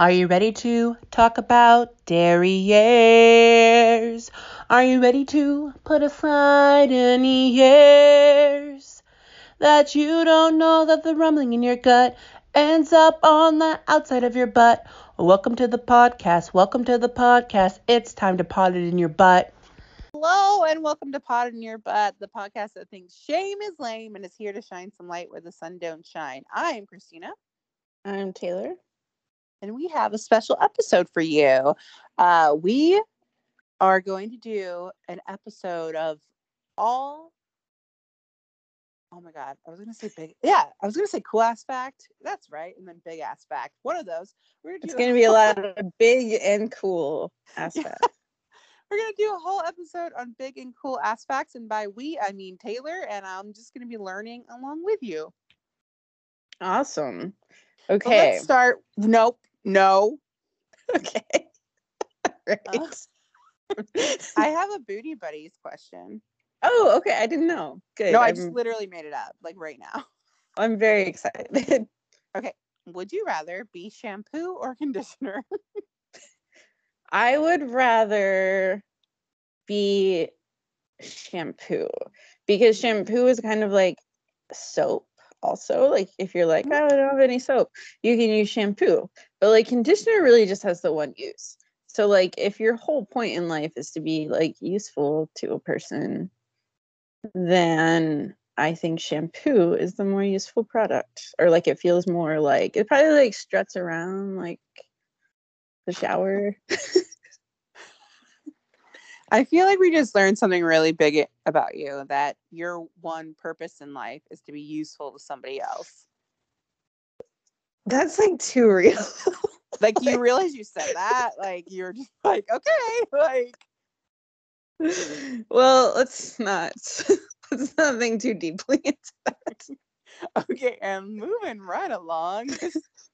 Are you ready to talk about derrieres? Are you ready to put aside any years that you don't know that the rumbling in your gut ends up on the outside of your butt? Welcome to the podcast. Welcome to the podcast. It's time to pot it in your butt. Hello and welcome to Pot in Your Butt, the podcast that thinks shame is lame and is here to shine some light where the sun don't shine. I am Christina. I'm Taylor. And we have a special episode for you. Uh, we are going to do an episode of all. Oh my God. I was going to say big. Yeah, I was going to say cool ass fact. That's right. And then big ass fact. One of those. We're gonna it's going to be a lot of big and cool aspects. We're going to do a whole episode on big and cool aspects. And by we, I mean Taylor. And I'm just going to be learning along with you. Awesome. Okay. Let's start. Nope. No. Okay. right. Uh, I have a booty buddies question. Oh, okay. I didn't know. Good. No, I I'm, just literally made it up, like right now. I'm very excited. Okay. Would you rather be shampoo or conditioner? I would rather be shampoo because shampoo is kind of like soap also like if you're like mm-hmm. i don't have any soap you can use shampoo but like conditioner really just has the one use. So like if your whole point in life is to be like useful to a person then i think shampoo is the more useful product. Or like it feels more like it probably like struts around like the shower I feel like we just learned something really big about you that your one purpose in life is to be useful to somebody else. That's like too real. like you realize you said that, like you're just like, okay, like well, let's not let's not think too deeply into that. Okay, and moving right along.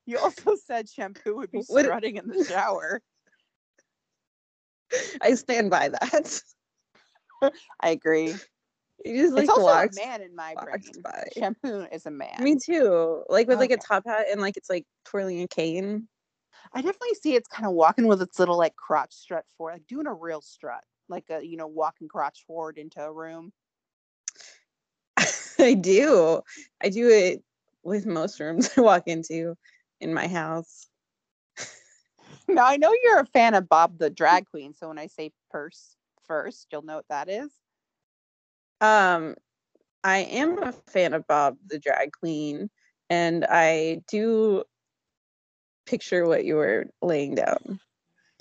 You also said shampoo would be strutting what? in the shower. I stand by that. I agree. You just like it's also walks, a man in my brain. By. Shampoo is a man. Me too. Like with okay. like a top hat and like it's like twirling a cane. I definitely see it's kind of walking with its little like crotch strut forward, like doing a real strut, like a you know walking crotch forward into a room. I do. I do it with most rooms I walk into in my house. now I know you're a fan of Bob the drag queen, so when I say purse first, you'll know what that is. Um, I am a fan of Bob the drag queen, and I do picture what you were laying down.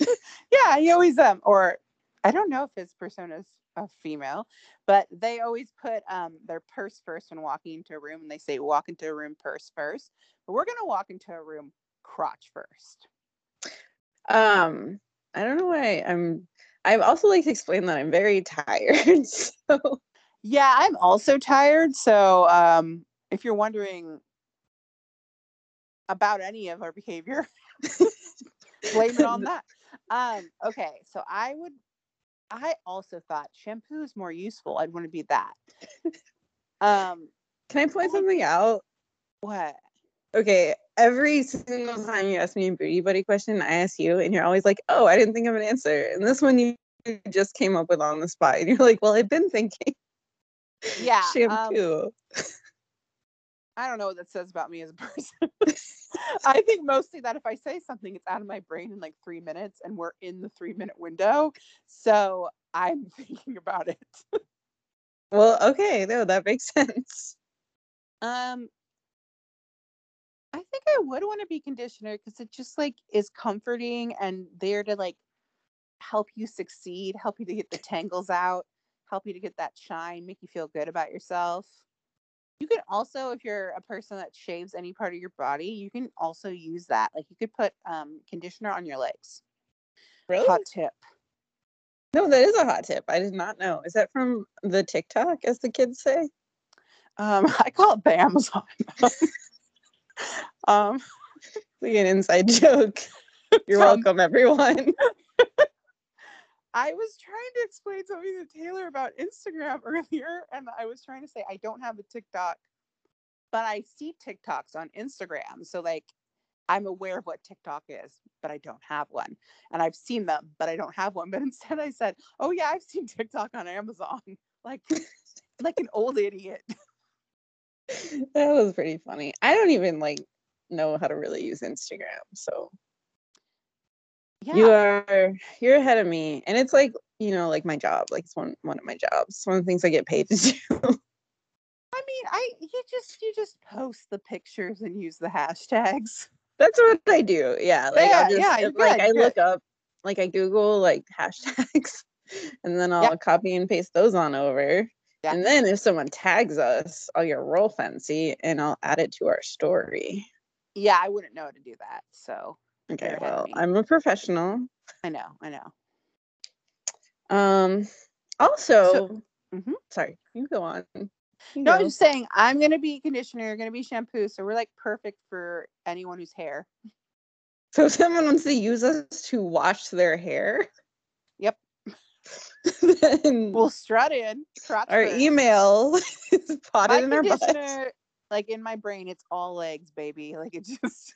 yeah, he always um, or I don't know if his persona is a female, but they always put um their purse first when walking into a room, and they say walk into a room purse first. But we're gonna walk into a room crotch first. Um, I don't know why I'm. I also like to explain that I'm very tired. So yeah, I'm also tired. So um, if you're wondering about any of our behavior, blame it on that. Um, okay, so I would. I also thought shampoo is more useful. I'd want to be that. Um, can I point something out? What? Okay, every single time you ask me a booty buddy question, I ask you, and you're always like, "Oh, I didn't think of an answer." And this one you just came up with on the spot, and you're like, "Well, I've been thinking." Yeah, shampoo. Um, I don't know what that says about me as a person. I think mostly that if I say something, it's out of my brain in like three minutes, and we're in the three minute window. So I'm thinking about it. well, okay, no, that makes sense. Um, I think I would want to be conditioner because it just like is comforting and there to like help you succeed, help you to get the tangles out, help you to get that shine, make you feel good about yourself. You can also, if you're a person that shaves any part of your body, you can also use that. Like you could put um, conditioner on your legs. Really? Hot tip. No, that is a hot tip. I did not know. Is that from the TikTok, as the kids say? Um, I call it the Amazon. um, like an inside joke. You're welcome, everyone. I was trying to explain something to Taylor about Instagram earlier, and I was trying to say I don't have a TikTok, but I see TikToks on Instagram. So like, I'm aware of what TikTok is, but I don't have one. And I've seen them, but I don't have one. But instead I said, "Oh yeah, I've seen TikTok on Amazon." Like like an old idiot. that was pretty funny. I don't even like know how to really use Instagram, so Yeah. you are you're ahead of me. And it's like, you know, like my job. Like it's one one of my jobs. It's one of the things I get paid to do. I mean, I you just you just post the pictures and use the hashtags. That's what I do. Yeah. Like Yeah, I'll just yeah, like good, I look up like I Google like hashtags and then I'll Yeah. copy and paste those on over. Yeah. And then if someone tags us, I'll get real fancy and I'll add it to our story. Yeah, I wouldn't know how to do that. So Okay, You're ahead of well. I'm a professional. I know, I know. Um also Mhm. sorry, you go on. You No, I'm just saying I'm gonna be conditioner, you're gonna be shampoo, so we're like perfect for anyone who's hair. So if someone wants to use us to wash their hair. Then We'll strut in. Crotch our first. email is potted in our butt. like in my brain, it's all legs, baby. Like it just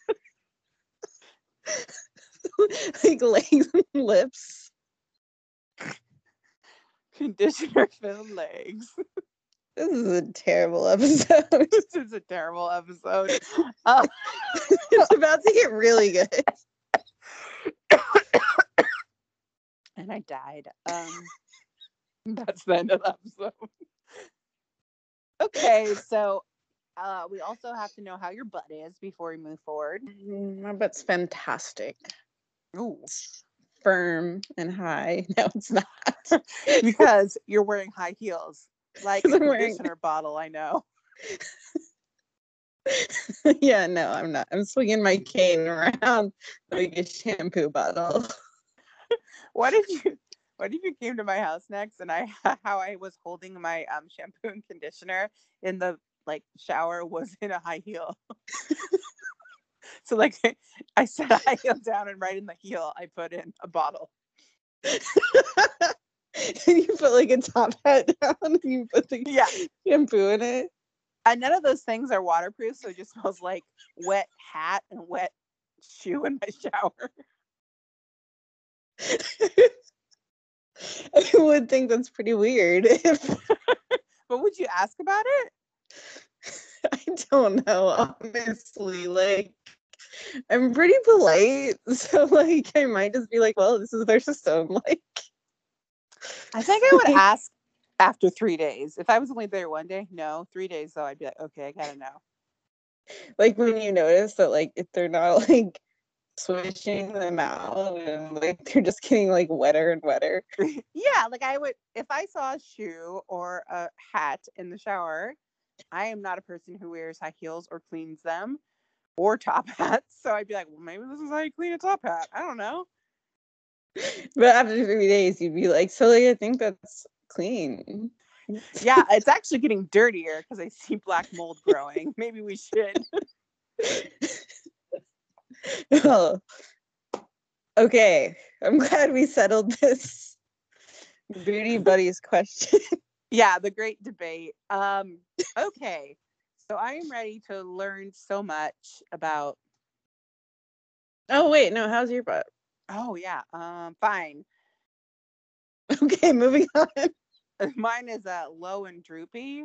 like legs and lips. conditioner filled legs. This is a terrible episode. this is a terrible episode. Uh, it's about to get really good. And I died. Um, that's the end of the episode. okay, so uh, we also have to know how your butt is before we move forward. Mm, My butt's fantastic. Ooh. Firm and high. No, it's not. because you're wearing high heels, like a 'Cause I'm wearing- conditioner bottle. I know. yeah, no, I'm not. I'm swinging my cane around like a shampoo bottle. What if you? What if you came to my house next and I how I was holding my um shampoo and conditioner in the like shower was in a high heel. so like I set a high heel down and right in the heel I put in a bottle. and you put like a top hat down and you put the Yeah. shampoo in it. And none of those things are waterproof, so it just smells like wet hat and wet shoe in my shower. I would think that's pretty weird if But would you ask about it? I don't know, honestly. Like, I'm pretty polite, so like, I might just be like, "Well, this is their system." Like, I think I would ask after three days. If I was only there one day, no. Three days though, I'd be like, okay, I gotta know. like when you notice that, like, if they're not like switching them out and like they're just getting like wetter and wetter. yeah, like I would if I saw a shoe or a hat in the shower, I am not a person who wears high heels or cleans them or top hats. So I'd be like, well, maybe this is how you clean a top hat. I don't know. But after three days, you'd be like, "So, like, I think that's clean." Yeah, it's actually getting dirtier because I see black mold growing. Maybe we should. Oh. Okay, I'm glad we settled this booty buddies question. yeah, the great debate. Um, okay. So I am ready to learn so much about Oh wait, no, how's your butt? oh yeah, um fine. Okay, moving on. Mine is uh low and droopy.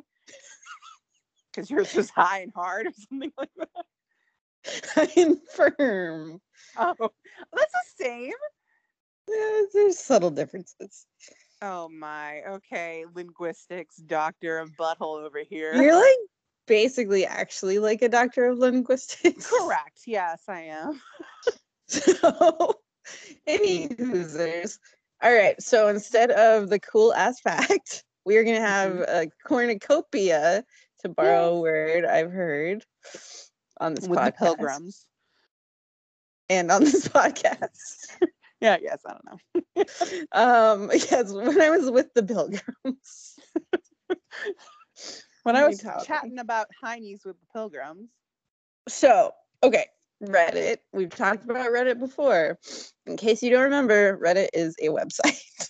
Because yours was high and hard or something like that. I'm firm. Oh, that's the same. Yeah, there's subtle differences. Oh my. Okay, linguistics doctor of butthole over here. You're like basically actually like a doctor of linguistics. correct. Yes, I am. So, any hoosers. All right. So instead of the cool ass fact, we are going to have mm-hmm. a cornucopia, to borrow a word I've heard on this With the pilgrims. and on this podcast. Yeah, yes, I don't know. um, yes, when I was with the pilgrims. When I was chatting about heinies with the pilgrims. So, okay, Reddit. We've talked about Reddit before. In case you don't remember, Reddit is a website,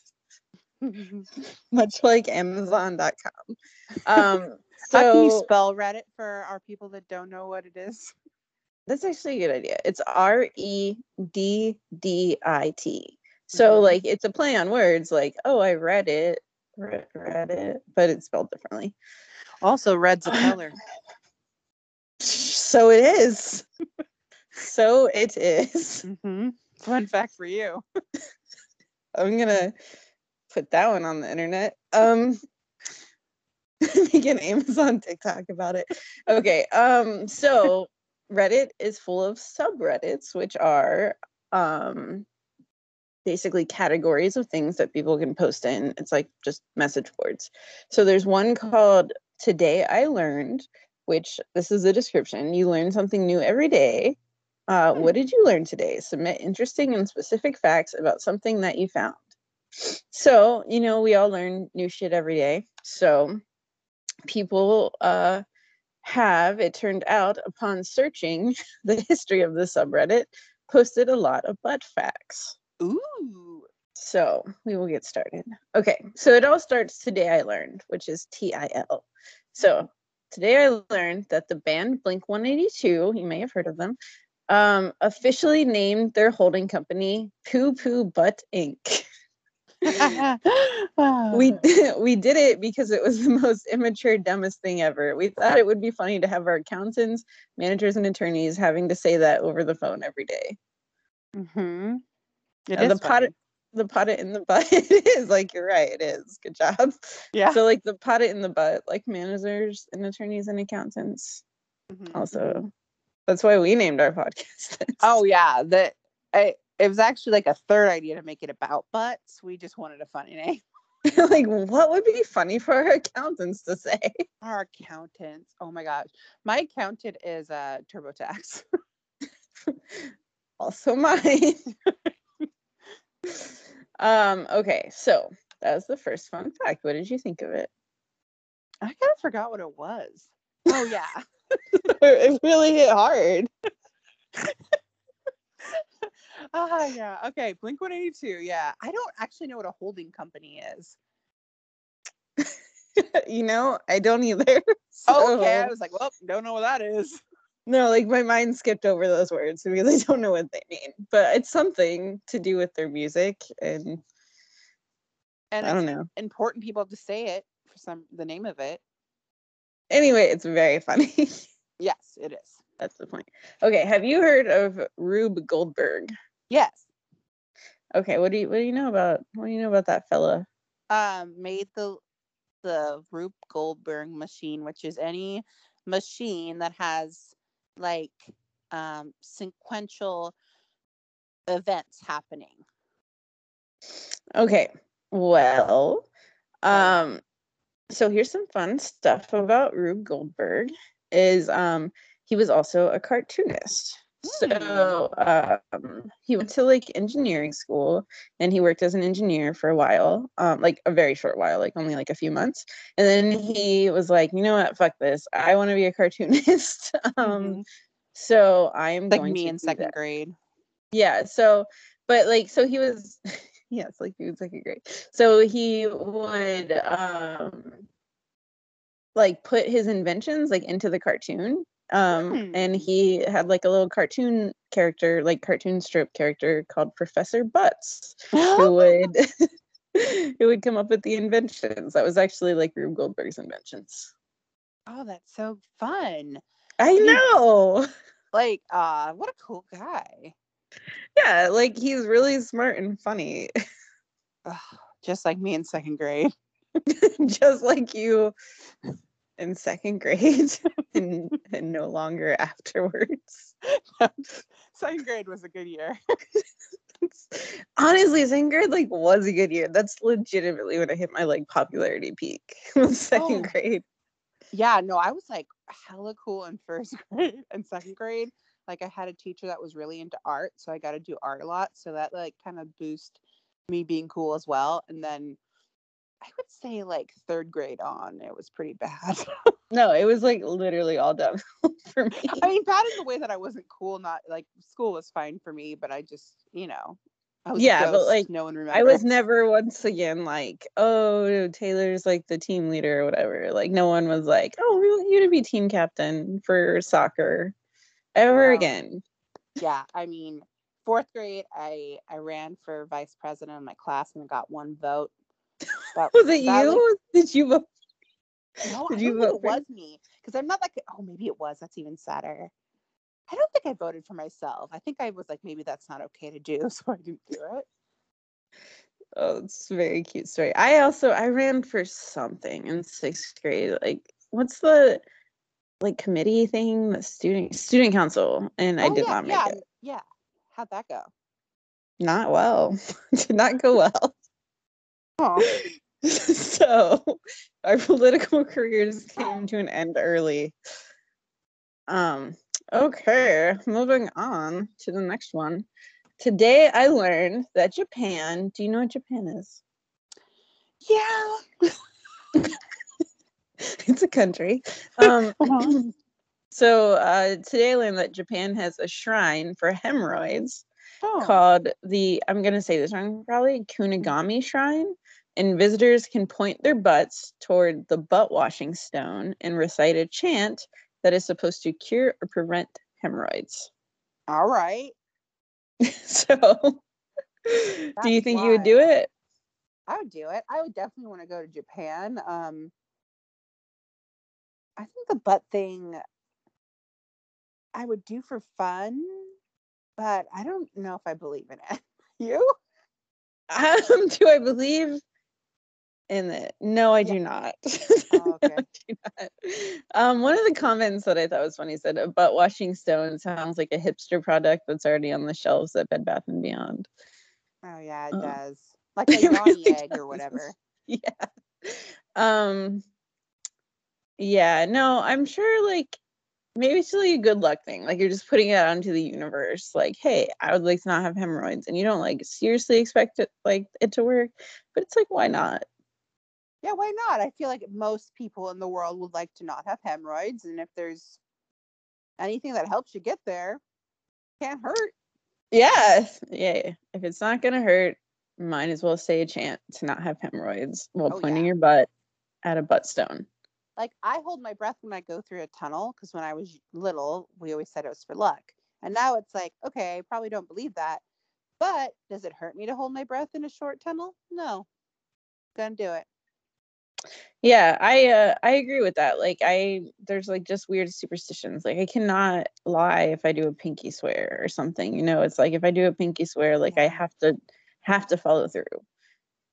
much like Amazon.com. Um, How can you spell Reddit for our people that don't know what it is? That's actually a good idea. It's R E D D I T. So Mhm. like it's a play on words like, oh, I read it, read, read it, but it's spelled differently. Also, red's a color. So it is. so it is. hmm Fun fact for you. I'm gonna put that one on the internet. Um make an Amazon TikTok about it. Okay. Um, so Reddit is full of subreddits, which are um basically categories of things that people can post in. It's like just message boards. So there's one called Today I Learned, which this is the description. You learn something new every day. Uh, what did you learn today? Submit interesting and specific facts about something that you found. So, you know, we all learn new shit every day. So, people uh, have, it turned out, upon searching the history of the subreddit, posted a lot of butt facts. Ooh. So we will get started. Okay, so it all starts today I learned, which is T I L. So today I learned that the band Blink 182, you may have heard of them, um, officially named their holding company Poo Poo Butt Inc. we we did it because it was the most immature, dumbest thing ever. We thought it would be funny to have our accountants, managers, and attorneys having to say that over the phone every day. Mm-hmm. It Uh, the pot the pot it in the butt. it is like you're right. It is. Good job. Yeah. So like the pot it in the butt, like managers and attorneys and accountants. Mhm. Also, that's why we named our podcast. this. Oh yeah, the I, it was actually like a third idea to make it about butts. We just wanted a funny name. like what would be funny for our accountants to say? Our accountants. Oh my gosh, my accountant is uh, TurboTax. also mine. um. Okay. So that was the first fun fact. What did you think of it? I kind of forgot what it was. Oh yeah. it really hit hard. Ah yeah. Okay. Blink One Eighty Two. Yeah. I don't actually know what a holding company is. you know, I don't either. Oh, okay. I was like, well, don't know what that is. No, like my mind skipped over those words because I don't know what they mean. But it's something to do with their music, and And I don't know. important people to say it for some the name of it. Anyway, it's very funny. Yes, it is. That's the point. Okay, have you heard of Rube Goldberg? Yes. Okay, what do you what do you know about what do you know about that fella? um made the the Rube Goldberg machine, which is any machine that has like um sequential events happening. Okay, well, um, so here's some fun stuff about Rube Goldberg. Is um he was also a cartoonist. So um, he went to like engineering school and he worked as an engineer for a while, um, like a very short while, like only like a few months. And then he was like, you know what, fuck this. I want to be a cartoonist. um, Mhm. so I'm like going me to in second that grade. yeah so but like so he was yes like he was second grade so he would um like put his inventions like into the cartoon um and Hmm. he had like a little cartoon character like cartoon strip character called professor butts who would who would come up with the inventions that was actually like rube goldberg's inventions oh, that's so fun. i He- know Like, uh, what a cool guy. yeah like he's really smart and funny Ugh, just like me in second grade. just like you in second grade and, and no longer afterwards. second grade was a good year. Honestly, second grade like was a good year. That's legitimately when I hit my like popularity peak. was second Oh. grade. Yeah, no, I was like hella cool in first grade and second grade. Like I had a teacher that was really into art, so I got to do art a lot. So that like kind of boost me being cool as well. And then I would say like third grade on, it was pretty bad. No, it was like literally all downhill for me. I mean, bad in the way that I wasn't cool. Not like school was fine for me, but I just, you know, I was a Yeah, but, like, no one remembers. I was never once again like, oh, Taylor's like the team leader or whatever. Like no one was like, oh, we want you to be team captain for soccer. ever Um, again. Yeah, I mean, fourth grade, I I ran for vice president in my class and got one vote. That, Was it you? Did you vote? no, Did I you don't think it was me because I'm not like oh maybe it was. That's even sadder. I don't think I voted for myself. I think I was like maybe that's not okay to do, so I didn't do it. Oh, it's a very cute story. I also I ran for something in sixth grade. Like, what's the like committee thing? The student student council, and I Oh, did yeah, not make yeah, it. Yeah, how'd that go? Not well. did not go well. Oh, so our political careers came to an end early. Um, okay, moving on to the next one. Today I learned that Japan, do you know what Japan is? yeah. it's a country. Um Uh-huh. so uh today I learned that Japan has a shrine for hemorrhoids Oh. called the I'm gonna say this wrong probably Kunigami Shrine, and visitors can point their butts toward the butt washing stone and recite a chant that is supposed to cure or prevent hemorrhoids. All right. so, do you think you would do it? I would do it. I would definitely want to go to Japan. Um, I think the butt thing I would do for fun, but I don't know if I believe in it. You? Um, do I believe in it? No, I do not. Oh, okay. do not. Um, one of the comments that I thought was funny said a butt washing stone sounds like a hipster product that's already on the shelves at Bed Bath and Beyond. Oh yeah, it Uh, does. Like a yoni really egg does. or whatever. Yeah. Um yeah, no, I'm sure like maybe it's really a good luck thing. Like you're just putting it out into the universe. Like, hey, I would like to not have hemorrhoids. And you don't like seriously expect it like it to work. But it's like, why not? Why not? I feel like most people in the world would like to not have hemorrhoids, and if there's anything that helps you get there, can't hurt. Yeah. Yeah. If it's not gonna hurt, might as well say a chant to not have hemorrhoids while Oh, pointing yeah. your butt at a butt stone. like I hold my breath when I go through a tunnel because when I was little, we always said it was for luck. And now it's like, okay, I probably don't believe that. But does it hurt me to hold my breath in a short tunnel? No. Gonna do it. Yeah, I uh I agree with that. Like I there's like just weird superstitions. Like I cannot lie if I do a pinky swear or something. You know, it's like if I do a pinky swear, like I have to have to follow through.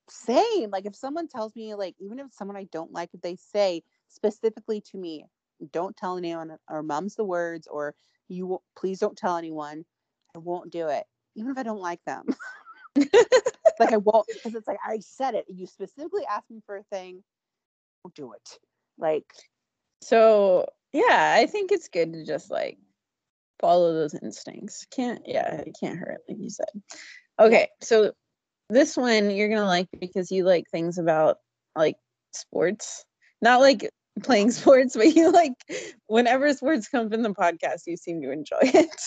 Same. Like if someone tells me, like, even if someone I don't like, if they say specifically to me, don't tell anyone or mum's the words or you please don't tell anyone, I won't do it. Even if I don't like them. like I won't because it's like I said it. You specifically asked me for a thing, do it. Like So yeah, I think it's good to just like follow those instincts. Can't yeah, it can't hurt, like you said. Okay, so this one you're gonna like because you like things about like sports. Not like playing sports, but you like whenever sports come up in the podcast, you seem to enjoy it.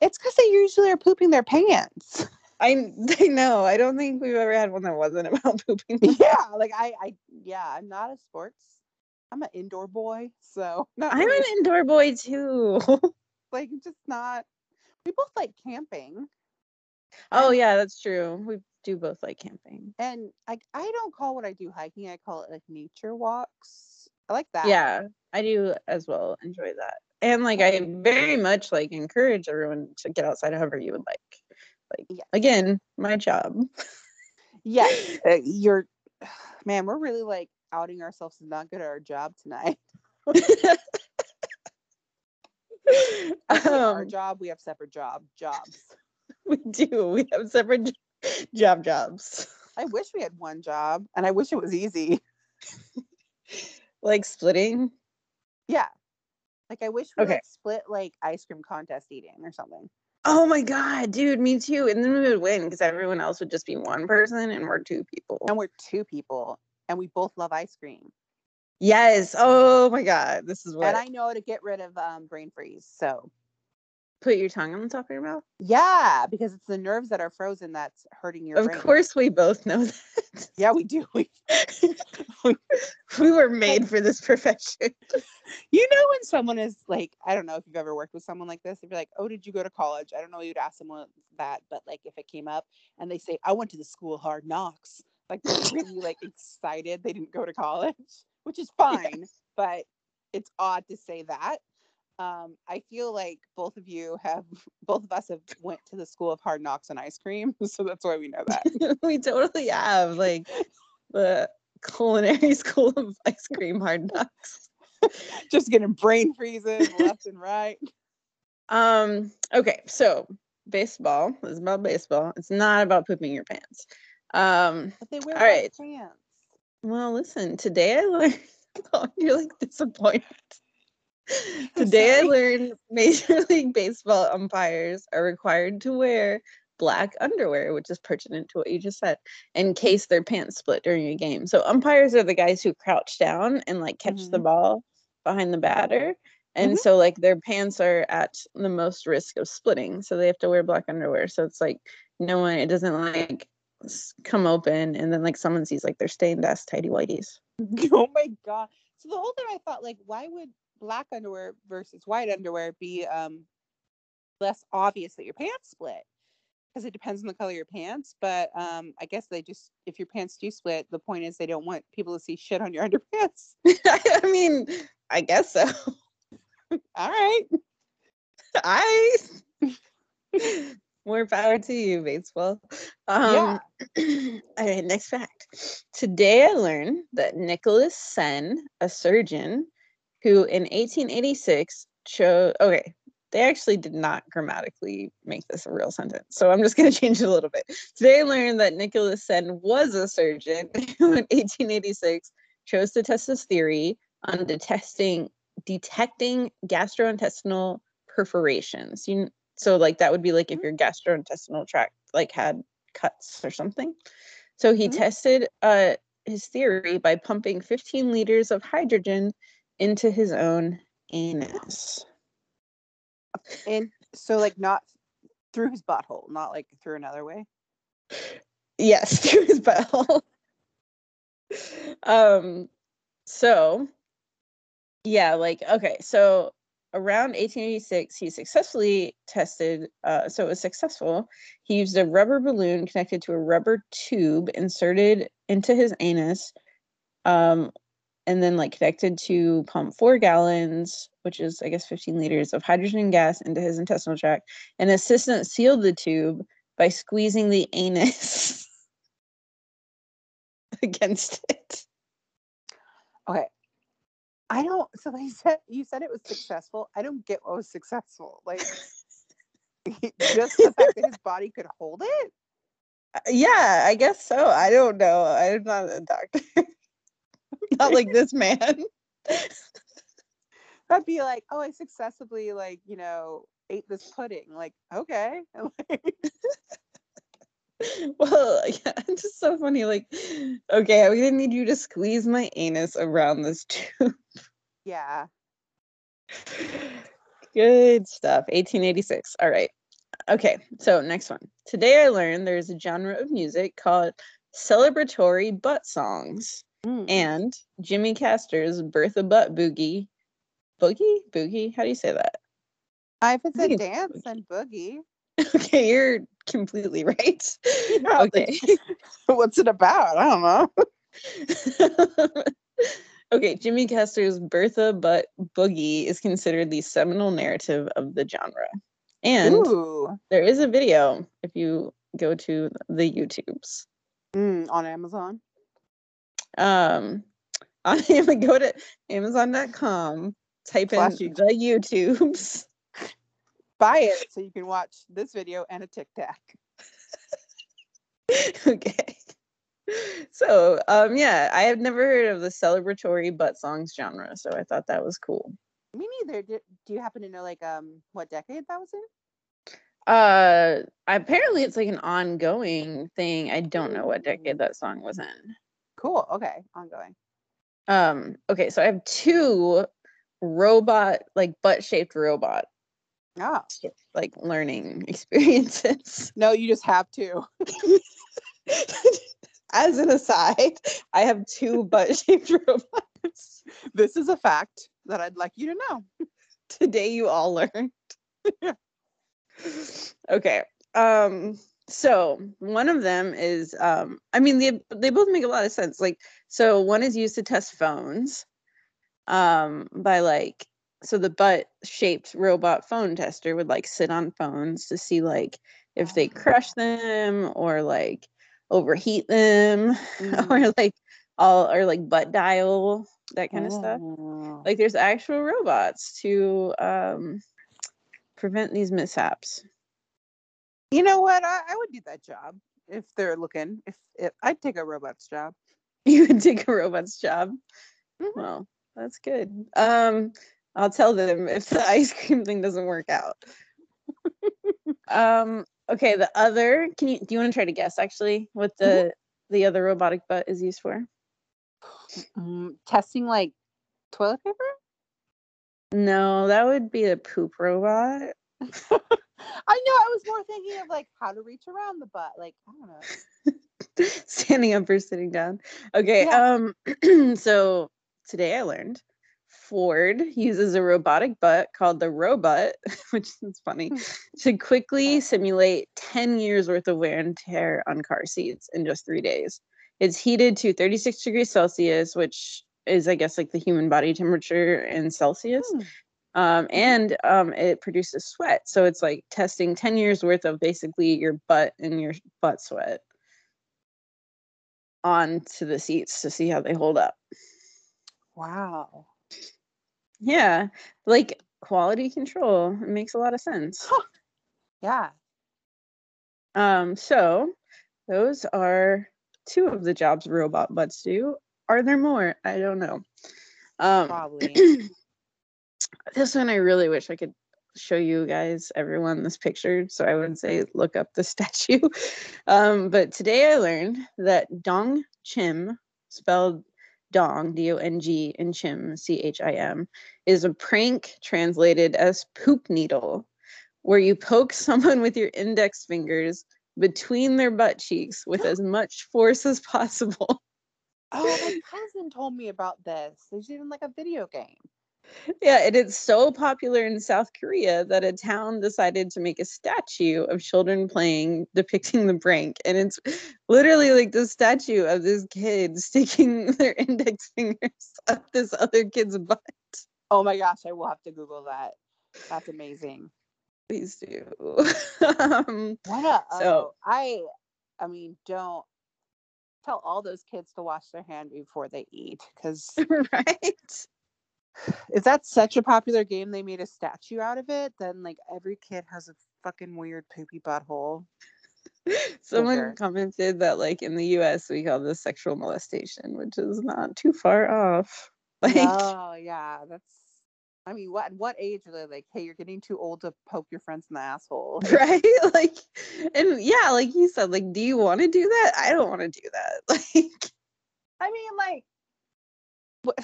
it's because they usually are pooping their pants. I I know. I don't think we've ever had one that wasn't about pooping. yeah, like I, I, yeah, I'm not a sports. I'm an indoor boy, so not I'm an indoor boy too. like just not. We both like camping, oh yeah, that's true. We do both like camping. and like I don't call what I do hiking. I call it like nature walks. I like that. Yeah, I do as well. Enjoy that. And like I very much like encourage everyone to get outside however you would like. Like Yeah. again, my job. yeah. Uh, you're, man, we're really like outing ourselves as not good at our job tonight. Like our um, job, we have separate job jobs. we do. We have separate job jobs. I wish we had one job, and I wish it was easy. Like splitting. Yeah. Like I wish we Okay. like split like ice cream contest eating or something. Oh my god, dude, me too. And then we would win because everyone else would just be one person and we're two people. And we're two people and we both love ice cream. Yes. Oh my god, this is what And I know to get rid of um, brain freeze. So put your tongue on the top of your mouth? Yeah, because it's the nerves that are frozen that's hurting your Of brain. course, we both know that. Yeah, we do. We, we were made for this profession. you know when someone is like, I don't know if you've ever worked with someone like this. If you're like, oh, did you go to college? I don't know. You'd ask someone that, but like if it came up and they say, I went to the school hard knocks, like they're really like excited they didn't go to college, which is fine, but it's odd to say that. Um, I feel like both of you have, both of us have went to the school of hard knocks and ice cream, so that's why we know that. we totally have like the culinary school of ice cream hard knocks. Just getting brain freezes left and right. Um, okay, so baseball is about baseball. It's not about pooping your pants. Um, But they wear All right. pants. well, listen, today I learned oh, you're like disappointed. Today I learned Major League Baseball umpires are required to wear black underwear, which is pertinent to what you just said, in case their pants split during a game. So umpires are the guys who crouch down and like catch the Mhm. ball behind the batter. And Mhm. so like their pants are at the most risk of splitting. So they have to wear black underwear. So it's like no one it doesn't like come open and then like someone sees like their stained ass tidy whities. oh my god so the whole time i thought like why would black underwear versus white underwear be um less obvious that your pants split because it depends on the color of your pants but um i guess they just if your pants do split the point is they don't want people to see shit on your underpants I mean, I guess so. all right I more power to you, baseball. Um, all right, next fact. Today I learned that Nicholas Senn, a surgeon, who in 1886 chose. Okay, they actually did not grammatically make this a real sentence, so I'm just going to change it a little bit. Today I learned that Nicholas Senn was a surgeon who in 1886 chose to test his theory on detesting detecting gastrointestinal perforations. You, so like that would be like if your gastrointestinal tract like had cuts or something. So he Mhm. tested uh his theory by pumping 15 liters of hydrogen into his own anus. and so like not through his butthole not like through another way Yes, through his butthole. um so yeah, like okay, so around 1886 he successfully tested uh so it was successful. He used a rubber balloon connected to a rubber tube inserted into his anus um and then like connected to pump 4 gallons, which is I guess 15 liters of hydrogen gas into his intestinal tract. An assistant sealed the tube by squeezing the anus against it. okay i don't so they said you said it was successful i don't get what was successful like just the fact that his body could hold it Uh, Yeah, I guess so. I don't know. I'm not a doctor. not like this man. I'd be like, oh, I successfully like, you know, ate this pudding. Like, okay. well, yeah, it's just so funny. Like, okay, I'm gonna need you to squeeze my anus around this tube. yeah. Good stuff. 1886. All right. Okay, so next one. Today I learned there's a genre of music called celebratory butt songs. Mm. and Jimmy Castor's Bertha Butt Boogie. Boogie? Boogie? How do you say that? I if it I think said it's dance and boogie. Okay, you're completely right. Yeah, like, Okay. What's it about? I don't know. okay, Jimmy Castor's Bertha Butt Boogie is considered the seminal narrative of the genre. And Ooh. there is a video if you go to the YouTubes. Mm, on Amazon. Um on go to Amazon.com, type in Slash the YouTube. YouTubes. Buy it so you can watch this video and a Tic Tac. okay. So, um, yeah, I have never heard of the celebratory butt songs genre, so I thought that was cool. Me neither. Do, do you happen to know like um what decade that was in? Uh, apparently it's like an ongoing thing. I don't know what decade that song was in. Cool. Okay. Ongoing. Um, okay, so I have two robot, like butt shaped robot Oh like learning experiences. no, you just have to. As an aside, I have two butt shaped robots. This is a fact that I'd like you to know. Today you all learned. okay. Um so one of them is um I mean they they both make a lot of sense. Like so one is used to test phones um by like so the butt shaped robot phone tester would like sit on phones to see like if they Oh. crush them or like overheat them Mm. or like all or like butt dial that kind of stuff Oh. like there's actual robots to um prevent these mishaps You know what? I, I would do that job if they're looking. If, if I'd take a robot's job. you would take a robot's job Mhm. well that's good um i'll tell them if the ice cream thing doesn't work out um okay the other can you do you want to try to guess actually what the the other robotic butt is used for Mm, testing like toilet paper. no that would be a poop robot I know. I was more thinking of like how to reach around the butt. Like I don't know. standing up or sitting down. Okay. Yeah. Um so today I learned Ford uses a robotic butt called the Robutt, which is funny, to quickly simulate 10 years worth of wear and tear on car seats in just 3 days. It's heated to 36 degrees Celsius, which is I guess like the human body temperature in Celsius. Hmm. Um, and um, it produces sweat. So it's like testing 10 years worth of basically your butt and your butt sweat onto the seats to see how they hold up. Wow. Yeah, like quality control. It makes a lot of sense. Yeah. Um, so those are two of the jobs robot butts do. Are there more? I don't know. Um, Probably. this one I really wish I could show you guys everyone this picture so I would say look up the statue um, but today I learned that Dong Chim spelled Dong D-O-N-G and Chim C-H-I-M is a prank translated as poop needle where you poke someone with your index fingers between their butt cheeks with as much force as possible Oh, my cousin told me about this. There's even like a video game. Yeah, and it's so popular in South Korea that a town decided to make a statue of children playing depicting the prank. And it's literally like the statue of this kid sticking their index fingers up this other kid's butt. Oh my gosh, I will have to Google that. That's amazing. Please do. um, What a So- oh, I I mean, don't tell all those kids to wash their hand before they eat because right? Is that such a popular game they made a statue out of it then like every kid has a fucking weird poopy butthole. Someone Sugar. commented that like in the US we call this sexual molestation, which is not too far off. Like oh yeah that's i mean what what age are they like hey you're getting too old to poke your friends in the asshole. Right? Like and yeah like you said like do you want to do that? I don't want to do that. Like i mean like what-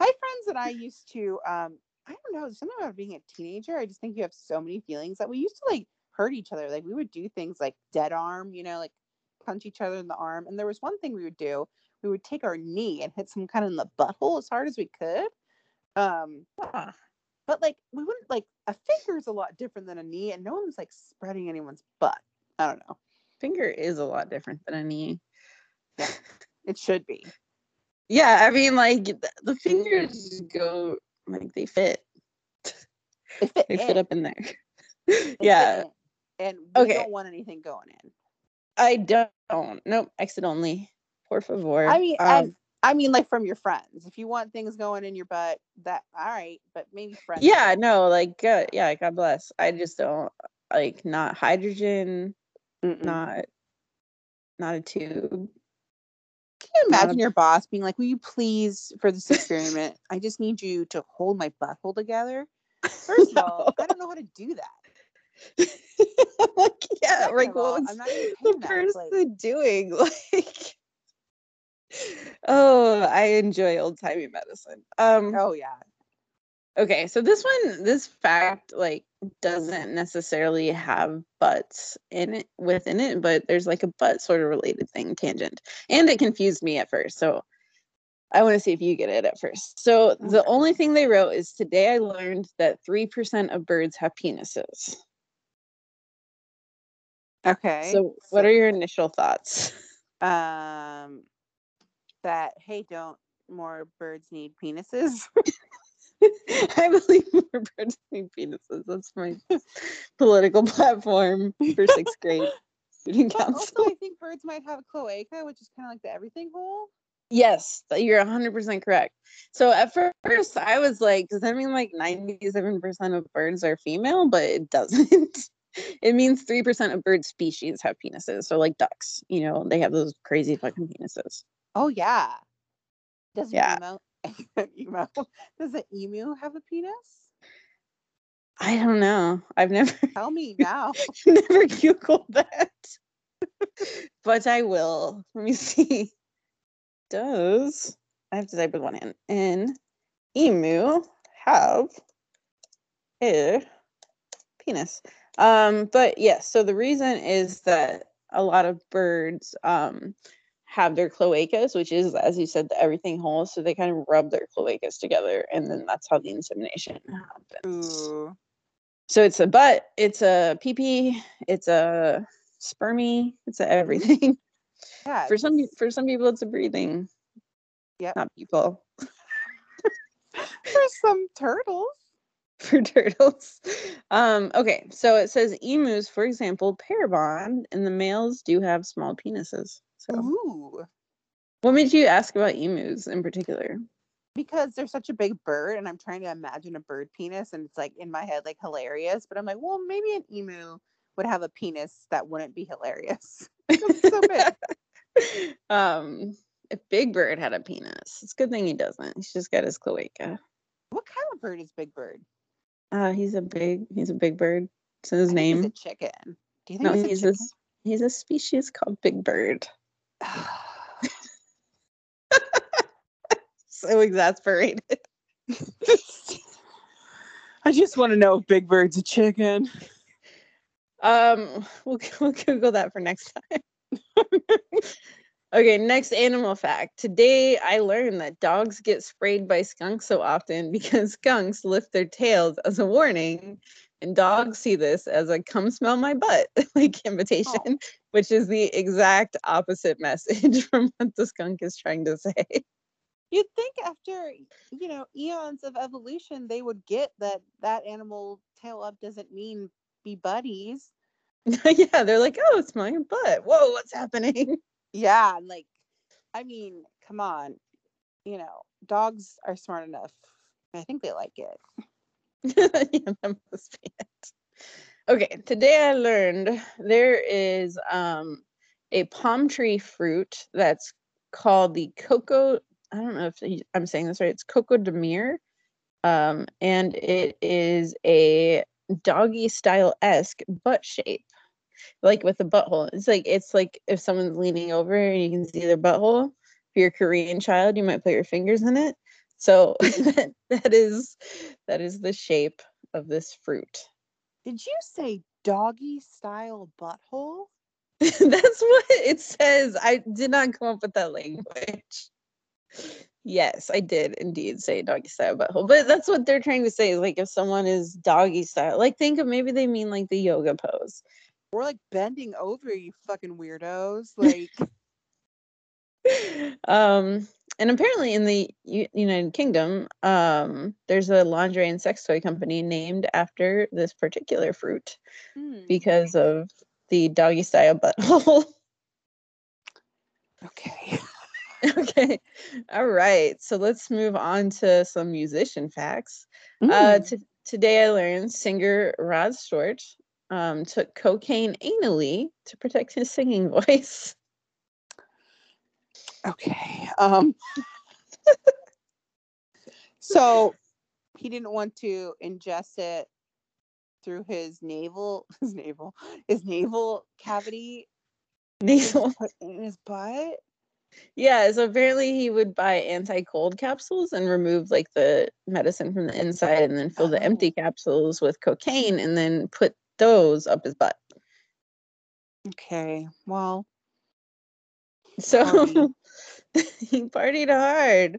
my friends and i used to um i don't know something about being a teenager i just think you have so many feelings that we used to like hurt each other like we would do things like dead arm you know like punch each other in the arm and there was one thing we would do we would take our knee and hit some kind of in the butthole as hard as we could um but like we wouldn't like a finger is a lot different than a knee and no one's like spreading anyone's butt i don't know. Finger is a lot different than a knee. Yeah, it should be yeah i mean like the fingers go like they fit. They fit, they fit up in there. They yeah. in. and we Okay. don't want anything going in. I don't. Nope exit only. Por favor. I mean, um, I mean, like from your friends. If you want things going in your butt, that all right, but maybe friends. yeah no like good yeah god bless. I just don't like not hydrogen Mm-mm. not not a tube Can you imagine your boss being like, "Will you please, for this experiment, I just need you to hold my butthole together." First of all, I don't know how to do that. like yeah Second like what was I'm not the. Person like- doing like oh i enjoy old-timey medicine um Oh yeah, Okay, so this one, this fact, like, doesn't necessarily have butts in it within it, but there's like a butt sort of related thing tangent, and it confused me at first. So I want to see if you get it at first. So the only thing they wrote is today I learned that three percent of birds have penises. Okay. So what are your initial thoughts? um that hey, don't more birds need penises? I believe more birds need penises. That's my political platform for sixth grade student But council. also, I think birds might have a cloaca, which is kind of like the everything hole. Yes, you're 100% correct. So at first, I was like, does that mean like 97% of birds are female? But it doesn't. it means 3% of bird species have penises. So, like ducks, you know, they have those crazy fucking penises. Oh yeah. Does Yeah. emo does an emu have a penis? I don't know. I've never, Tell me now. never Googled that. but I will. Let me see. Does, I have to type with one hand. An emu have a penis? Um, but yes, so the reason is that a lot of birds um have their cloacas, which is, as you said, the everything hole. So they kind of rub their cloacas together, and then that's how the insemination happens. Ooh. So it's a butt, it's a pee pee, it's a spermy, it's a everything. Yeah. for some for some people, it's a breathing. Yep. Not people. for some turtles. For turtles. Um, okay, so it says emus, for example, pair bond, and the males do have small penises. So Ooh. what made you ask about emus in particular? Because they're such a big bird, and I'm trying to imagine a bird penis, and it's like in my head, like hilarious. But I'm like, well, maybe an emu would have a penis that wouldn't be hilarious. So big. um if Big Bird had a penis, it's a good thing he doesn't. He's just got his cloaca. What kind of bird is Big Bird? Uh, he's a big, he's a big bird. It's his I think he's name. a chicken. Do you think No, he's, he's a a chicken? s- he's a species called big bird. So exasperated. I just want to know if Big Bird's a chicken. Um, we'll we'll Google that for next time. okay, next animal fact. Today I learned that dogs get sprayed by skunks so often because skunks lift their tails as a warning, and dogs see this as a "come smell my butt" like oh. invitation, which is the exact opposite message from what the skunk is trying to say. You'd think after you know eons of evolution, they would get that that animal tail up doesn't mean be buddies. yeah, they're like, "Oh, it's my butt. Whoa, what's happening?" Yeah, and like, I mean, come on, you know, dogs are smart enough. I think they like it. yeah, that must be it. Okay, today I learned there is um a palm tree fruit that's called the cocoa. I don't know if I'm saying this right. It's coco de um, and it is a doggy style esque butt shape, like with a butthole. It's like it's like if someone's leaning over and you can see their butthole. If you're a Korean child, you might put your fingers in it. So that, is that is the shape of this fruit. Did you say doggy style butthole? That's what it says. I did not come up with that language. Yes, I did indeed say doggy style butthole, but that's what they're trying to say. Is like if someone is doggy style, like think of maybe they mean like the yoga pose. We're like bending over, you fucking weirdos. Like, um, and apparently in the U- United Kingdom, um, there's a lingerie and sex toy company named after this particular fruit hmm, because of the doggy style butthole. okay. okay. All right. So let's move on to some musician facts. Uh, Mm. t- today I learned singer Rod Stewart um, took cocaine anally to protect his singing voice. Okay. Um so he didn't want to ingest it through his navel his navel his navel cavity Nasal. in his butt. Yeah, so apparently he would buy anti-cold capsules and remove like the medicine from the inside and then fill the empty capsules with cocaine and then put those up his butt. Okay. Well, So he partied hard.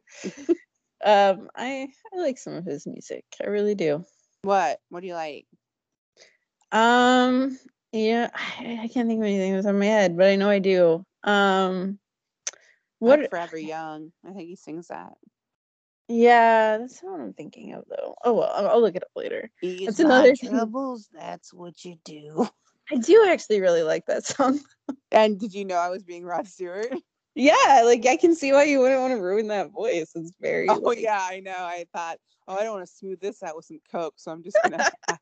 um I I like some of his music. I really do. what? What do you like? Um yeah, I, I can't think of anything that's on my head, but I know I do. Um What? what Forever Young. I think he sings that. yeah, that's not what I'm thinking of though. Oh well, I'll, I'll look it up later. Ease That's my another thing. troubles. That's what you do. I do actually really like that song. And did you know I was being Rod Stewart? Yeah, like I can see why you wouldn't want to ruin that voice. It's very Oh like- yeah, I know. I thought, oh, I don't want to smooth this out with some coke, so I'm just gonna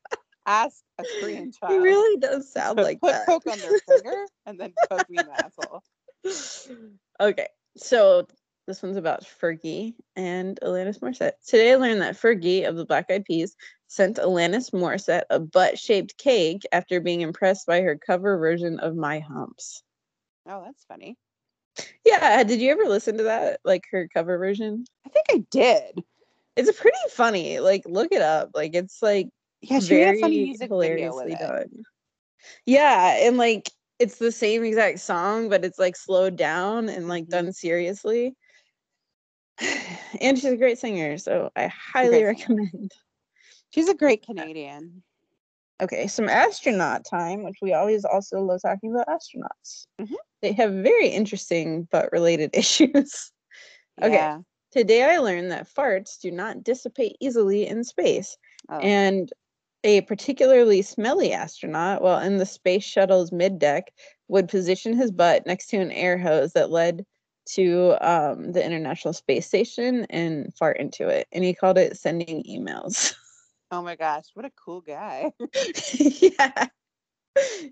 ask a Korean child. He really does sound like put that. coke on their finger and then coke me in the asshole. okay, so this one's about Fergie and Alanis Morissette. Today I learned that Fergie of the Black Eyed Peas sent Alanis Morissette a butt-shaped cake after being impressed by her cover version of My Humps. Oh, that's funny. Yeah, did you ever listen to that? Like her cover version? I think I did. It's pretty funny. Like look it up. Like it's like Yeah, she very funny music hilariously done. Yeah, and like it's the same exact song, but it's like slowed down and like Mhm. done seriously. And she's a great singer, so I highly recommend. singer. She's a great Canadian. Okay, some astronaut time, which we always also love talking about astronauts. Mhm. They have very interesting but related issues. Okay. Yeah. Today I learned that farts do not dissipate easily in space. Oh. And a particularly smelly astronaut, while in the space shuttle's middeck, would position his butt next to an air hose that led to um, the International Space Station and fart into it. And he called it sending emails. oh my gosh, what a cool guy. yeah.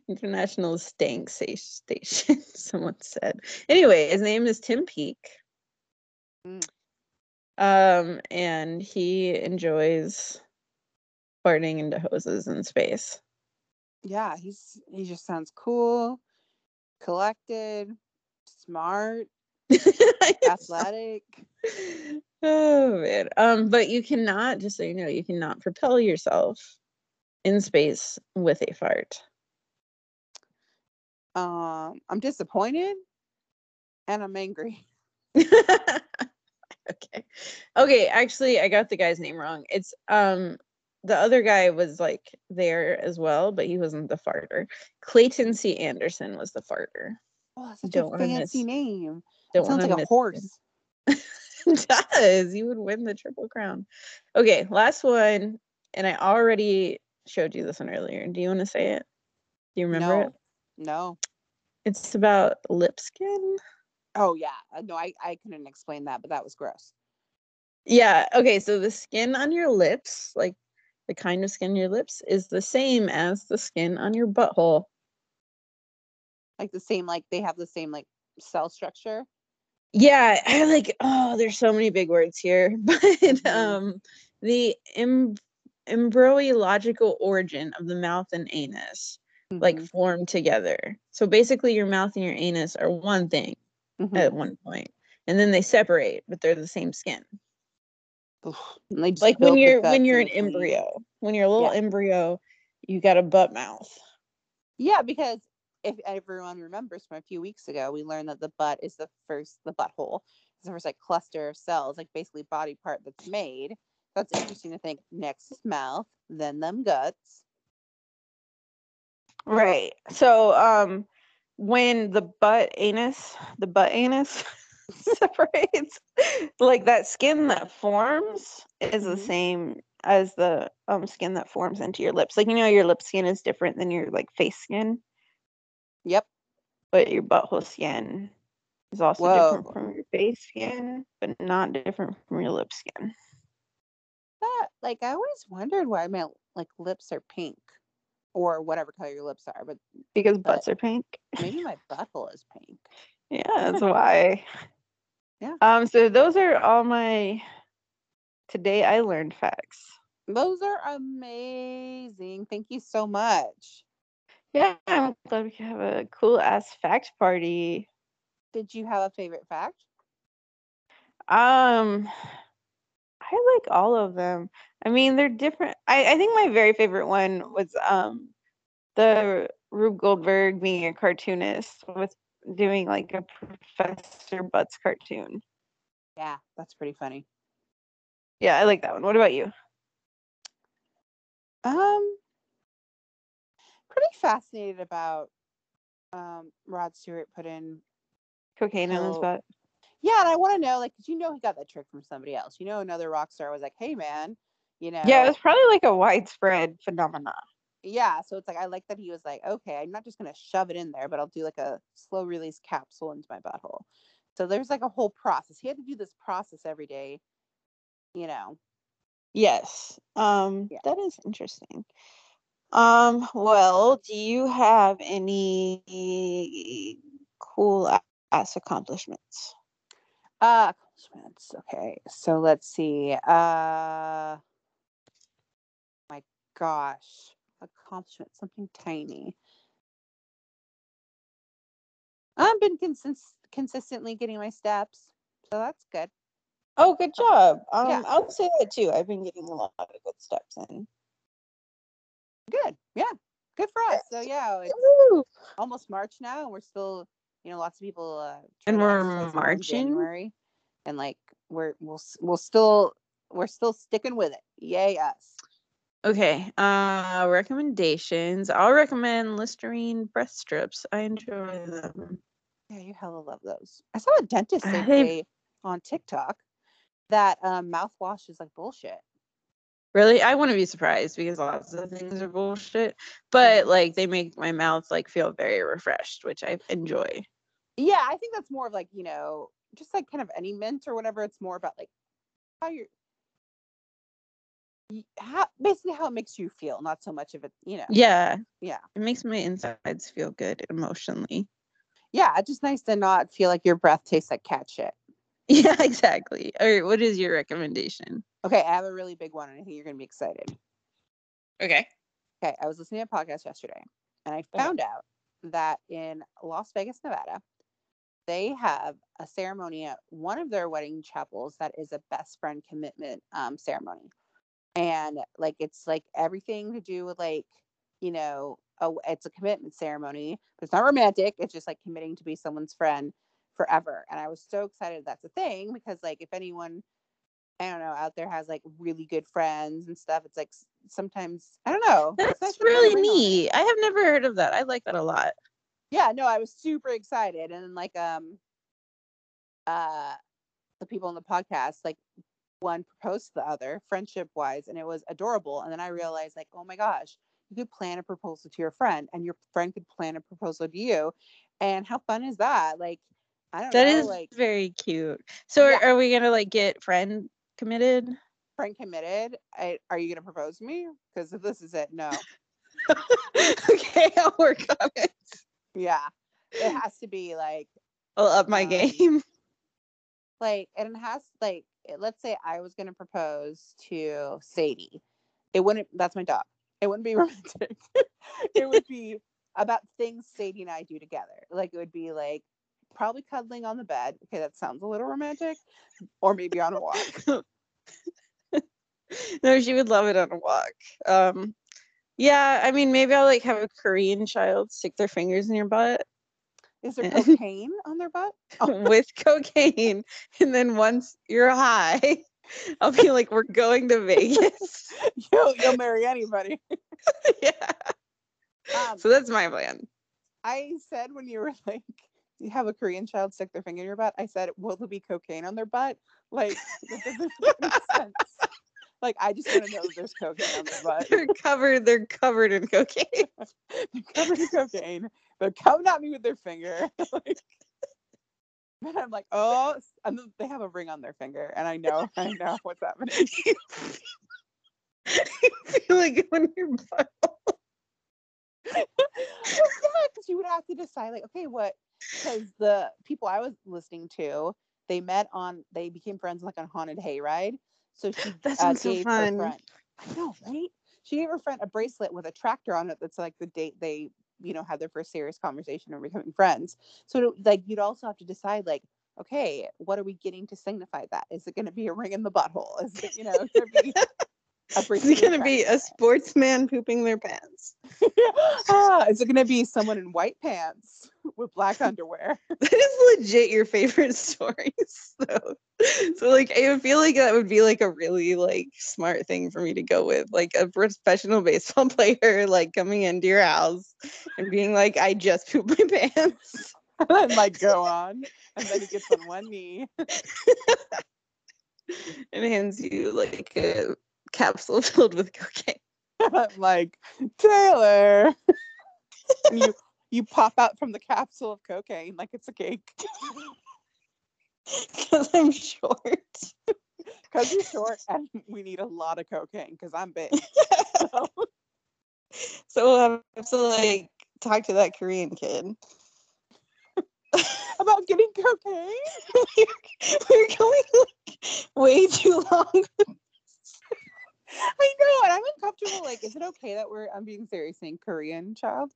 International Stank Station, someone said. Anyway, his name is Tim Peake. Mm. Um, and he enjoys farting into hoses in space. yeah, he's he just sounds cool, collected, smart, athletic. oh man. Um, but you cannot, just so you know, you cannot propel yourself in space with a fart. Um, I'm disappointed and I'm angry. okay. Okay, actually I got the guy's name wrong. It's um the other guy was like there as well, but he wasn't the farter. Clayton C. Anderson was the farter. Oh, that's such Don't a fancy miss- name. Don't Sounds like a horse. It does. You would win the triple crown. Okay, last one. And I already showed you this one earlier. Do you want to say it? Do you remember no, it? no. It's about lip skin. Oh yeah, Uh, no, I I couldn't explain that, but that was gross. Yeah. Okay. So the skin on your lips, like the kind of skin on your lips, is the same as the skin on your butthole. Like the same, like they have the same like cell structure. Yeah. I like, oh, there's so many big words here. But Mhm. um the em- embryological origin of the mouth and anus like Mhm, form together. So basically your mouth and your anus are one thing mhm. at one. And then they separate, but they're the same skin. Ugh, and they just Like when you're when you're an embryo. When you're a little Yeah. embryo, you got a butt mouth. Yeah, because if everyone remembers from a few weeks ago, we learned that the butt is the first, the butthole is the first like cluster of cells, like basically body part that's made. That's interesting to think. Next is mouth, then them guts. Right. So um when the butt anus, the butt anus separates, like that skin that forms is the Mhm. same as the um skin that forms into your lips. Like you know your lip skin is different than your like face skin, Yep. but your butthole skin is also Whoa. different from your face skin, but not different from your lip skin. But like I always wondered why my like lips are pink, or whatever color your lips are, but Because But- butts are pink. maybe my butthole is pink. Yeah, that's why. Yeah. Um, so those are all my today I learned facts. Those are amazing. Thank you so much. Yeah, I'm glad we could have a cool ass fact party. did you have a favorite fact? Um, I like all of them. I mean, they're different. I, I think my very favorite one was um the Rube Goldberg being a cartoonist with doing like a Professor Butts cartoon. Yeah, that's pretty funny. Yeah, I like that one. What about you? Um, pretty fascinated about um Rod Stewart put in. Cocaine in his butt. Yeah, and I want to know, like, 'cause you know he got that trick from somebody else. You know, another rock star was like, "Hey, man," you know. Yeah, it was probably like a widespread phenomenon. yeah. So it's like I like that he was like, "Okay, I'm not just gonna shove it in there, but I'll do like a slow release capsule into my butthole." So there's like a whole process. He had to do this process every day. You know. Yes. Um, Yeah. that is interesting. Um, well, do you have any cool ass accomplishments? Uh, accomplishments. Okay, so let's see. Uh, my gosh, accomplishment. Something tiny. I've been consist- consistently getting my steps, so that's good. Oh, good job. Um, Yeah. I'll say that too. I've been getting a lot of good steps in. Good. Yeah, good for us. So yeah, it's Woo! almost March now, and we're still, you know, lots of people. Uh, And we're marching? January, and like we're we'll we'll still we're still sticking with it. Yay us. Okay. Uh, recommendations. I'll recommend Listerine breath strips. I enjoy them. Yeah, you hella love those. I saw a dentist say on TikTok that um, mouthwash is like bullshit. Really, I wouldn't be surprised because lots of things are bullshit. But mm-hmm. like, they make my mouth like feel very refreshed, which I enjoy. Yeah, I think that's more of like you know, just like kind of any mint or whatever. It's more about like how you're. How, basically how it makes you feel, not so much of it, you know. Yeah, Yeah. it makes my insides feel good emotionally. Yeah, it's just nice to not feel like your breath tastes like cat shit. Yeah, exactly. All right, what is your recommendation? Okay, I have a really big one, and I think you're gonna be excited. Okay. Okay, I was listening to a podcast yesterday, and I Okay. found out that in Las Vegas, Nevada, they have a ceremony at one of their wedding chapels that is a best friend commitment um, ceremony, and like it's like everything to do with like you know a, it's a commitment ceremony, but it's not romantic. It's just like committing to be someone's friend forever, and I was so excited that's a thing because like if anyone I don't know, out there has like really good friends and stuff. It's like sometimes I don't know. That's a really ring on it. neat. I have never heard of that. I like that a lot. Yeah, no, I was super excited, and then like um, uh, the people on the podcast like one proposed to the other friendship wise, and it was adorable. And then I realized like, oh my gosh, you could plan a proposal to your friend, and your friend could plan a proposal to you, and how fun is that? Like, I don't That know, is like very cute. So Yeah. are, are we gonna like get friend committed? friend committed. I, are you gonna propose to me? Because if this is it, no. okay, I'll work on it. Yeah, it has to be like I'll up my Um, game. like and it has like eh, let's say I was gonna propose to Sadie. It wouldn't that's my dog. It wouldn't be romantic. it would be about things Sadie and I do together. Like it would be like probably cuddling on the bed. Okay, that sounds a little romantic. Or maybe on a walk. no, she would love it on a walk. Um, yeah, I mean, maybe I'll like have a Korean child stick their fingers in your butt Is there Eh. cocaine on their butt? with cocaine, and then once you're high, I'll be like, "We're going to Vegas." you'll, you'll marry anybody. yeah. Um, So that's my plan. I said when you were like, you have a Korean child stick their finger in your butt. I said, will there be cocaine on their butt? Like, that doesn't make sense. Like, I just want to know if there's cocaine on their butt. They're covered. They're covered in cocaine. They're covered in cocaine. They're coming at me with their finger. like, and I'm like, oh, and they have a ring on their finger, and I know, I know what's happening. you feel like on your butt. Because you would have to decide, like, okay, what? Because the people I was listening to, they met on, they became friends like on haunted hayride. So she That uh, so gave fun. her friend. I know, right? She gave her friend a bracelet with a tractor on it. That's like the date they you know had their first serious conversation or becoming friends so like you'd also have to decide like okay what are we getting to signify that is it going to be a ring in the butthole is it you know going to be Is it gonna be a sportsman pooping their pants? ah, is it going to be someone in white pants with black underwear That is legit your favorite stories, though. So like, I feel like that would be like a really like smart thing for me to go with, like a professional baseball player like coming into your house and being like, "I just pooped my pants." and then like go on and then he gets on one knee and hands you like a capsule filled with cocaine. like Taylor. you you pop out from the capsule of cocaine like it's a cake Because I'm short. because you're short and we need a lot of cocaine because I'm big. So, So we'll have to like talk to that Korean kid. about getting cocaine. We're going like way too long. I know, and I'm uncomfortable. Like, is it okay that we're I'm being serious saying Korean child?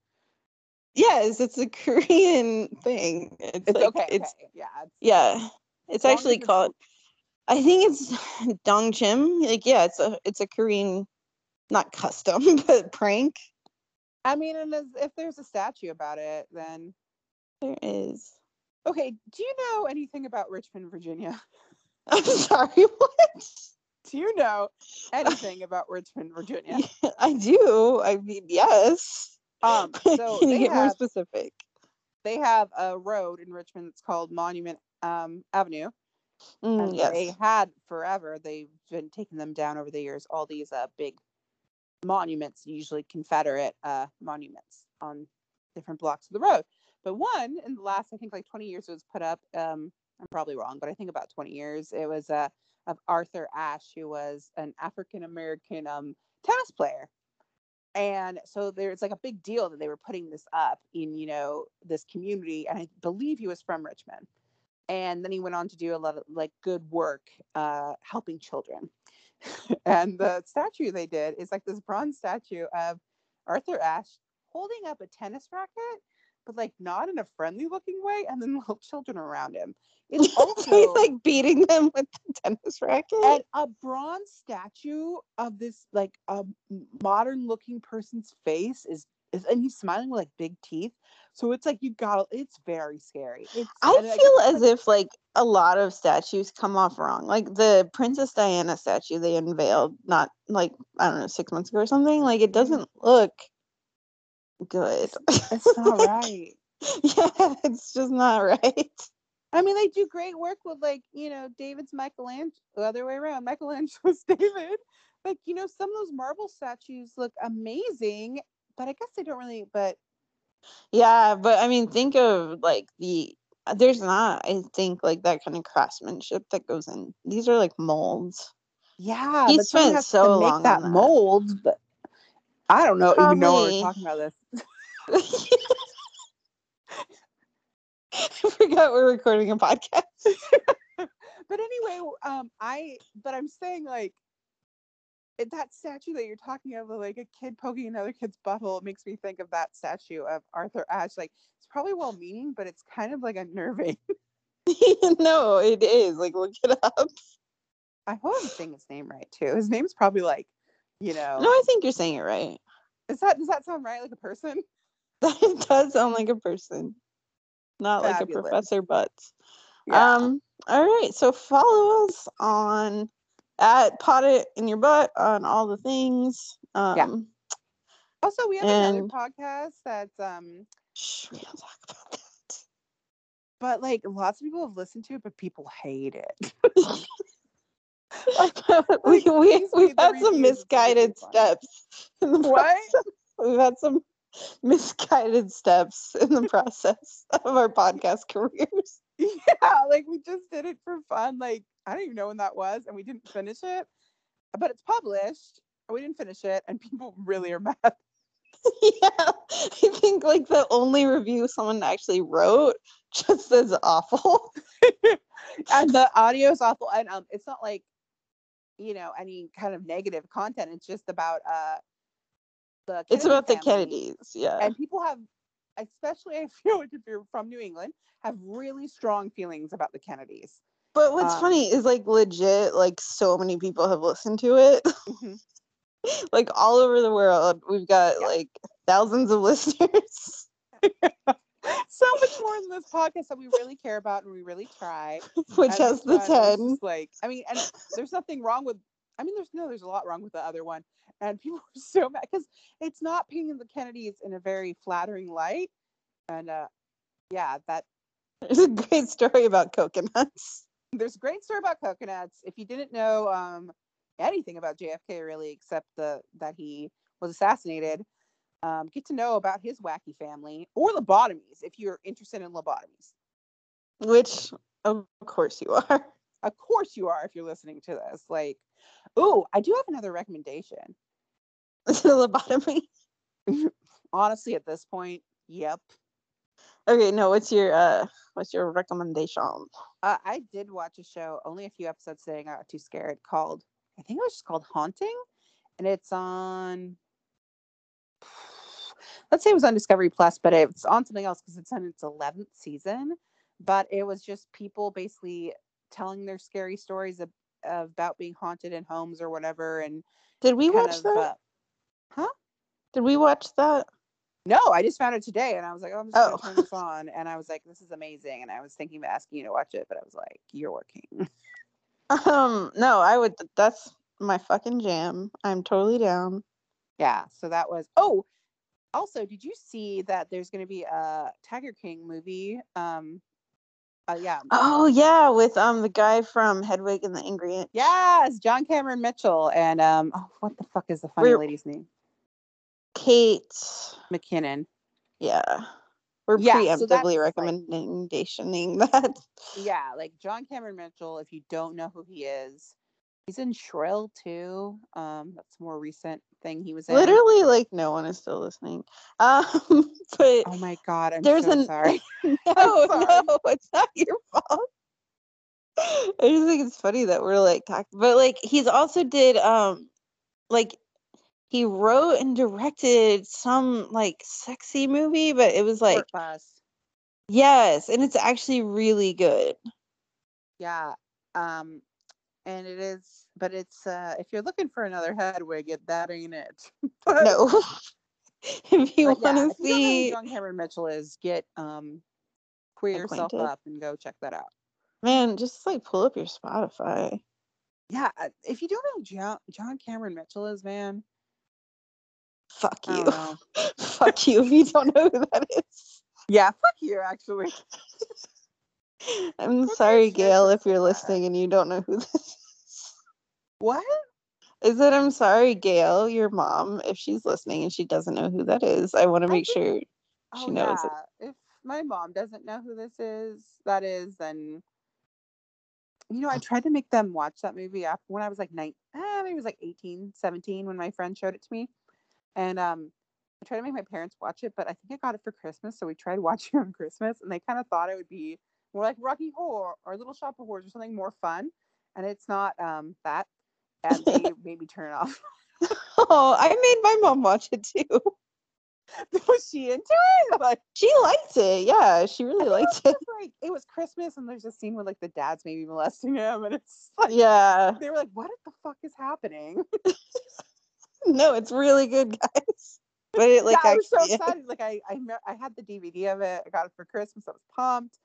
Yes, it's a Korean thing. It's, It's like okay. it's okay. Yeah. It's, yeah. It's actually it's- called I think it's Dongchim. Like yeah, it's a it's a Korean not custom, but prank. I mean, and as, if there's a statue about it, then There is. okay. Do you know anything about Richmond, Virginia? I'm sorry, what? Do you know anything about Richmond, Virginia? I do. I mean yes. Um, so Can you they get more specific? they have a road in Richmond that's called Monument um, Avenue, Mm, and yes. they had forever. They've been taking them down over the years. All these uh, big monuments, usually Confederate uh, monuments, on different blocks of the road. But one in the last, I think, like 20 years, was put up. Um, I'm probably wrong, but I think about 20 years. It was uh, of Arthur Ashe, who was an African American um, tennis player. And so there's like a big deal that they were putting this up in, you know, this community. And I believe he was from Richmond and then he went on to do a lot of like good work uh helping children and the statue they did is like this bronze statue of arthur ashe holding up a tennis racket but like not in a friendly looking way and then little children around him it's also like beating them with the tennis racket. and a bronze statue of this like a modern looking person's face is, is and he's smiling with like big teeth so it's like you got it's very scary it's I like, feel it's, as like, if like a lot of statues come off wrong. Like the Princess Diana statue they unveiled not like I don't know six months ago or something. Like it mm-hmm. doesn't look good. it's not right yeah, it's just not right. I mean, they do great work with like you know David's Michelangelo, the other way around. Michelangelo's David. Like you know, some of those marble statues look amazing, but I guess they don't really. But Yeah, but I mean, think of like the there's not I think like that kind of craftsmanship that goes in. These are like molds. yeah, He spent so long that that. mold. But I don't know even know we're talking about this. I forgot we're recording a podcast. But anyway, um, I but I'm saying like. it- That statue that you're talking of, like a kid poking another kid's butthole, makes me think of that statue of Arthur Ashe. Like it's probably well-meaning, but it's kind of like unnerving. no, it is. Like look it up. I hope I'm saying his name right too. His name's probably like, you know, No, I think you're saying it right. is that does that sound right? Like a person? That does sound like a person, not like a Fabulous. Professor Butts. Um. All right. So follow us on at Pot It in Your Butt on all the things. Um. yeah. also, we have another podcast that's um, Shh, we don't talk about that. but like lots of people have listened to it, but people hate it. we, we, we've had some reviews, it's really misguided steps in the What? process. We've had some misguided steps in the process of our podcast careers. yeah, like we just did it for fun. Like I don't even know when that was, and we didn't finish it, but it's published. We didn't finish it, and people really are mad. yeah, I think like the only review someone actually wrote just says awful. and the audio is awful and um it's not like you know any kind of negative content it's just about uh the It's Kennedy about the Kennedys. Yeah. and people have, especially I feel like if you're from New England, have really strong feelings about the Kennedys. but what's um, funny is like legit, like so many people have listened to it. Mhm. like all over the world. We've got Yeah. like thousands of listeners. so much more than this podcast that we really care about and we really try. Which And has the one 10. Like, I mean, and there's nothing wrong with. I mean, there's no, there's a lot wrong with the other one, and people are so mad because it's not painting the Kennedys in a very flattering light, and uh, yeah, that There's a great story about coconuts. there's a great story about coconuts. If you didn't know um, anything about JFK really, except the that he was assassinated, um, get to know about his wacky family or lobotomies if you're interested in lobotomies. Which of course you are. Of course you are if you're listening to this. Like, ooh, I do have another recommendation. the lobotomy. Honestly, at this point, yep. Okay, no, what's your uh what's your recommendation? Uh, I did watch a show, only a few episodes today. and I got too scared. Called, I think it was just called Haunting, and it's on. Let's say it was on Discovery Plus, but it's on something else because it's on its eleventh season. But it was just people basically telling their scary stories of, about being haunted in homes or whatever, and Did we watch of, that? uh, huh? Did we watch that? No, I just found it today, and I was like, oh, I'm just Oh. gonna turn this on, and I was like, this is amazing, and I was thinking of asking you to watch it, but I was like, you're working. Um, no, I would that's my fucking jam. I'm totally down. Yeah, so that was. Oh, also, did you see that there's going to be a Tiger King movie? Um, uh, yeah, Oh yeah, with um the guy from Hedwig and the Angry Inch. yes, John Cameron Mitchell and um, oh, what the fuck is the funny We're- lady's name? Kate. McKinnon. Yeah. We're Yeah, so that's, preemptively like- recommendationing that. Yeah, like John Cameron Mitchell. If you don't know who he is, he's in Shrill too. Um, that's more recent thing he was in. Literally, like no one is still listening. Um, but Oh my god, I'm There's so an- sorry. no, sorry. no, it's not your fault. I just think it's funny that we're like talking, but like he's also did um, like he wrote and directed some like sexy movie, but it was like yes, and it's actually really good. Yeah. Um, and it is, but it's uh, if you're looking for another Hedwig, it that ain't it. but, No, if you yeah, want to if you know who see, John Cameron Mitchell is, get um, queer yourself up and go check that out. man, just like pull up your Spotify. Yeah, uh, if you don't know who John John Cameron Mitchell is, man, Fuck you, fuck you if you don't know who that is. Yeah, fuck you, actually. I'm sorry, Gail, if you're listening and you don't know who this is. What? Is that I'm sorry, Gail, your mom, if she's listening and she doesn't know who that is. I want to make sure she oh knows yeah. it. If my mom doesn't know who this is, that is, then you know, I tried to make them watch that movie after when I was like nine, eh, maybe it was like 18, 17 when my friend showed it to me. And um I tried to make my parents watch it, but I think I got it for Christmas. So we tried watching it on Christmas and they kind of thought it would be more like Rocky Horror or Little Shop of Horrors or something more fun. And it's not um that. And they made me turn it off. Oh, I made my mom watch it too. was she into it? Like She liked it. Yeah, she really liked it it. was just, like it was Christmas and there's a scene where like the dad's maybe molesting him and it's like Yeah. they were like, What the fuck is happening? No, it's really good, guys. But it like yeah, I was so excited. Like I, I I had the DVD of it. I got it for Christmas. I was pumped.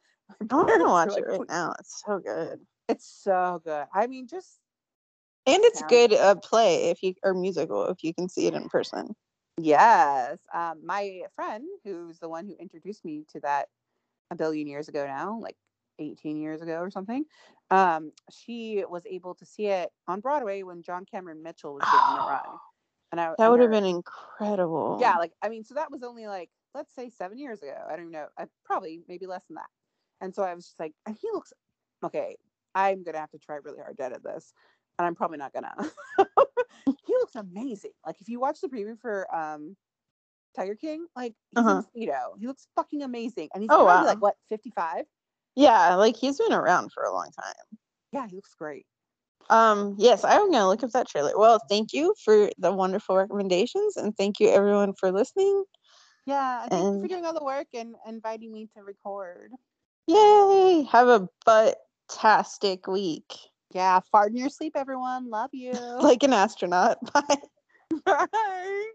I want to watch it right now. It's so good. It's so good. I mean, just And it's Yeah. good uh, play if you or musical if you can see it in person. yes. Um, my friend, who's the one who introduced me to that a billion years ago now, like 18 years ago or something. Um, she was able to see it on Broadway when John Cameron Mitchell was doing the run. And I That would have been incredible. yeah like i mean so that was only like let's say seven years ago i don't know I, probably maybe less than that and so i was just like and he looks okay i'm gonna have to try really hard to edit this and I'm probably not gonna. he looks amazing. Like if you watch the preview for um Tiger King, like he's uh-huh. in Speedo. He looks fucking amazing. And he's oh, wow. like what, 55? Yeah, like he's been around for a long time. Yeah, he looks great. Um, yes, I'm gonna look up that trailer. Well, thank you for the wonderful recommendations and thank you everyone for listening. Yeah, and thank you for doing all the work and inviting me to record. Yay! Have a butt tastic week. Yeah, fart in your sleep, everyone. Love you. like an astronaut. Bye. Bye.